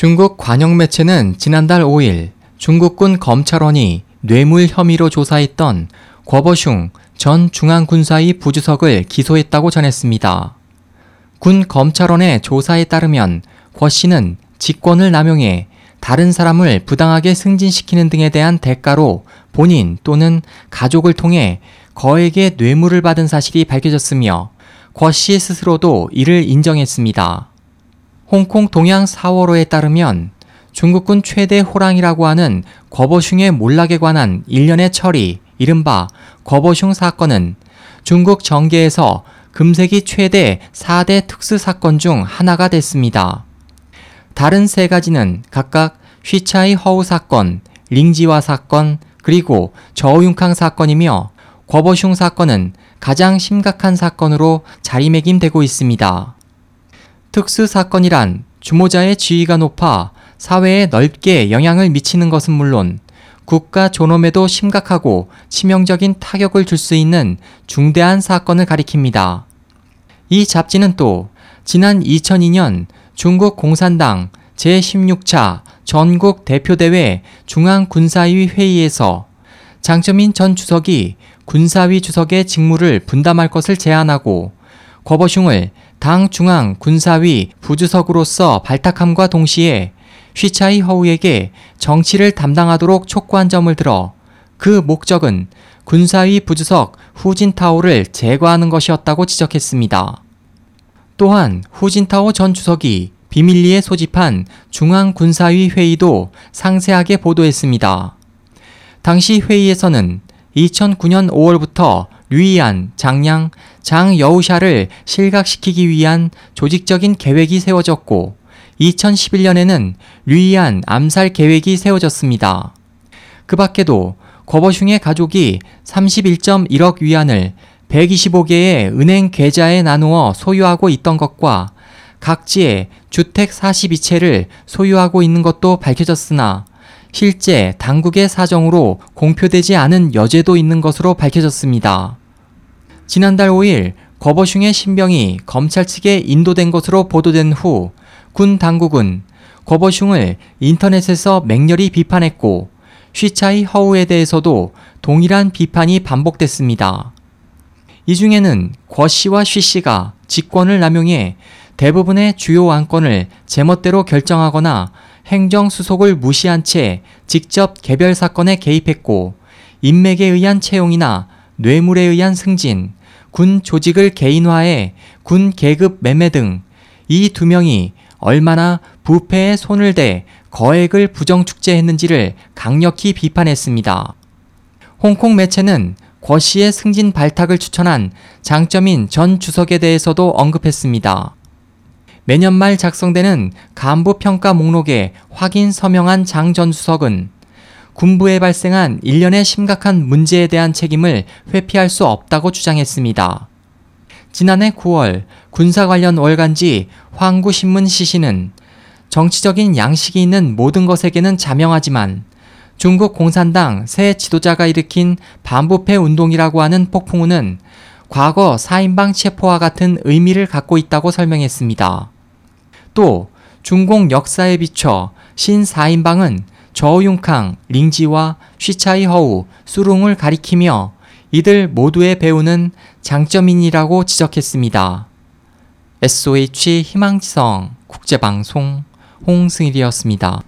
중국 관영 매체는 지난달 5일 중국군 검찰원이 뇌물 혐의로 조사했던 궈버슝 전 중앙군사위 부주석을 기소했다고 전했습니다. 군 검찰원의 조사에 따르면 궈 씨는 직권을 남용해 다른 사람을 부당하게 승진시키는 등에 대한 대가로 본인 또는 가족을 통해 거에게 뇌물을 받은 사실이 밝혀졌으며 궈 씨 스스로도 이를 인정했습니다. 홍콩 동양 4월호에 따르면 중국군 최대 호랑이라고 하는 궈버슝의 몰락에 관한 일련의 처리, 이른바 궈버슝 사건은 중국 정계에서 금세기 최대 4대 특수 사건 중 하나가 됐습니다. 다른 세 가지는 각각 휘차이 허우 사건, 링지와 사건, 그리고 저우융캉 사건이며 궈버슝 사건은 가장 심각한 사건으로 자리매김되고 있습니다. 특수 사건이란 주모자의 지위가 높아 사회에 넓게 영향을 미치는 것은 물론 국가 존엄에도 심각하고 치명적인 타격을 줄 수 있는 중대한 사건을 가리킵니다. 이 잡지는 또 지난 2002년 중국 공산당 제16차 전국 대표대회 중앙군사위 회의에서 장쩌민 전 주석이 군사위 주석의 직무를 분담할 것을 제안하고 궈버슝을 당 중앙 군사위 부주석으로서 발탁함과 동시에 휘차이 허우에게 정치를 담당하도록 촉구한 점을 들어 그 목적은 군사위 부주석 후진타오를 제거하는 것이었다고 지적했습니다. 또한 후진타오 전 주석이 비밀리에 소집한 중앙군사위 회의도 상세하게 보도했습니다. 당시 회의에서는 2009년 5월부터 류이안, 장량, 장여우샤를 실각시키기 위한 조직적인 계획이 세워졌고 2011년에는 류이안 암살 계획이 세워졌습니다. 그 밖에도 거버슝의 가족이 31.1억 위안을 125개의 은행 계좌에 나누어 소유하고 있던 것과 각지에 주택 42채를 소유하고 있는 것도 밝혀졌으나 실제 당국의 사정으로 공표되지 않은 여죄도 있는 것으로 밝혀졌습니다. 지난달 5일 거버슝의 신병이 검찰 측에 인도된 것으로 보도된 후 군 당국은 거버슝을 인터넷에서 맹렬히 비판했고 쉬차이 허우에 대해서도 동일한 비판이 반복됐습니다. 이 중에는 궈 씨와 쉬 씨가 직권을 남용해 대부분의 주요 안건을 제멋대로 결정하거나 행정수속을 무시한 채 직접 개별 사건에 개입했고 인맥에 의한 채용이나 뇌물에 의한 승진, 군 조직을 개인화해 군 계급 매매 등 이 두 명이 얼마나 부패에 손을 대 거액을 부정축제했는지를 강력히 비판했습니다. 홍콩 매체는 궈 씨의 승진 발탁을 추천한 장점인 전 주석에 대해서도 언급했습니다. 매년 말 작성되는 간부 평가 목록에 확인 서명한 장전 수석은 군부에 발생한 일련의 심각한 문제에 대한 책임을 회피할 수 없다고 주장했습니다. 지난해 9월 군사 관련 월간지 황구신문 시신은 정치적인 양식이 있는 모든 것에게는 자명하지만 중국 공산당 새 지도자가 일으킨 반부패 운동이라고 하는 폭풍우는 과거 4인방 체포와 같은 의미를 갖고 있다고 설명했습니다. 또 중공 역사에 비춰 신 4인방은 저우융캉, 링지와 쉬차이 허우, 수룽을 가리키며 이들 모두의 배우는 장점인이라고 지적했습니다. SOH 희망지성 국제방송 홍승일이었습니다.